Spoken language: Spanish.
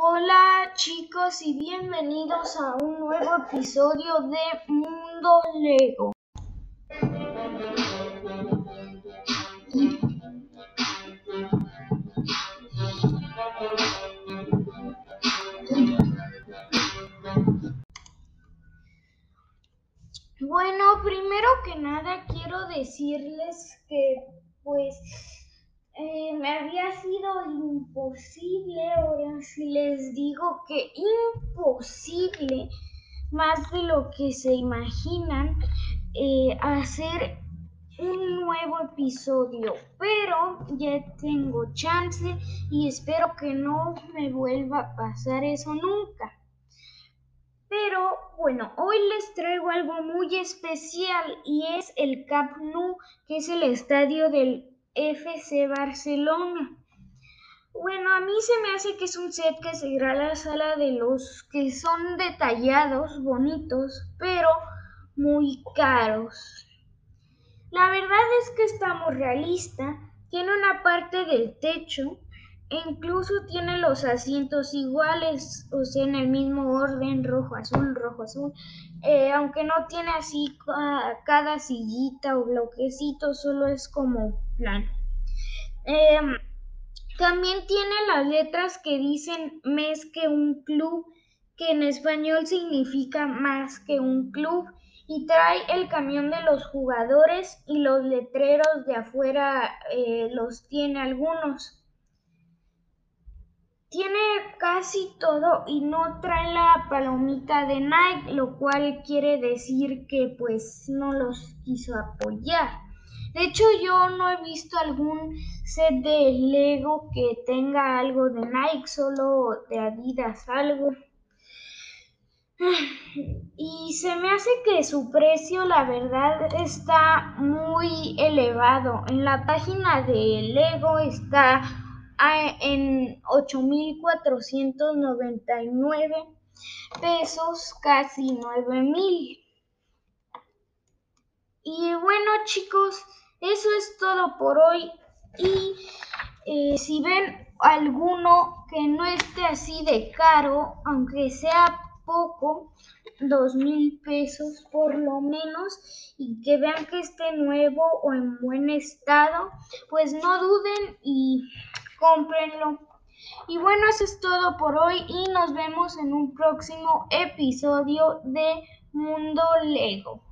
Hola chicos y bienvenidos a un nuevo episodio de Mundo Lego. Bueno, primero que nada quiero decirles que pues me había sido imposible, ahora sí les digo que imposible, más de lo que se imaginan, eh, hacer un nuevo episodio, pero ya tengo chance y espero que no me vuelva a pasar eso nunca. Pero bueno, hoy les traigo algo muy especial y es el Camp Nou, que es el estadio del FC Barcelona. Bueno, a mí se me hace que es un set que seguirá la sala de los que son detallados, bonitos, pero muy caros. La verdad es que está muy realista, tiene una parte del techo incluso tiene los asientos iguales, o sea, en el mismo orden, rojo, azul, rojo, azul, eh, aunque no tiene así cada sillita o bloquecito, solo es como plano. Em, también tiene las letras que dicen mes que un club, que en español significa más que un club, y trae el camión de los jugadores y los letreros de afuera eh, los tiene algunos. Tiene casi todo y no trae la palomita de Nike, lo cual quiere decir que pues no los quiso apoyar. De hecho, yo no he visto algún set de Lego que tenga algo de Nike, solo de Adidas algo. Y se me hace que su precio, la verdad, está muy elevado. En la página de Lego está en 8.499 pesos, casi 9.000. Y bueno chicos, eso es todo por hoy. Y eh, si ven alguno que no esté así de caro, aunque sea poco, dos mil pesos por lo menos, y que vean que esté nuevo o en buen estado, pues no duden y cómprenlo. Y bueno, eso es todo por hoy y nos vemos en un próximo episodio de Mundo Lego.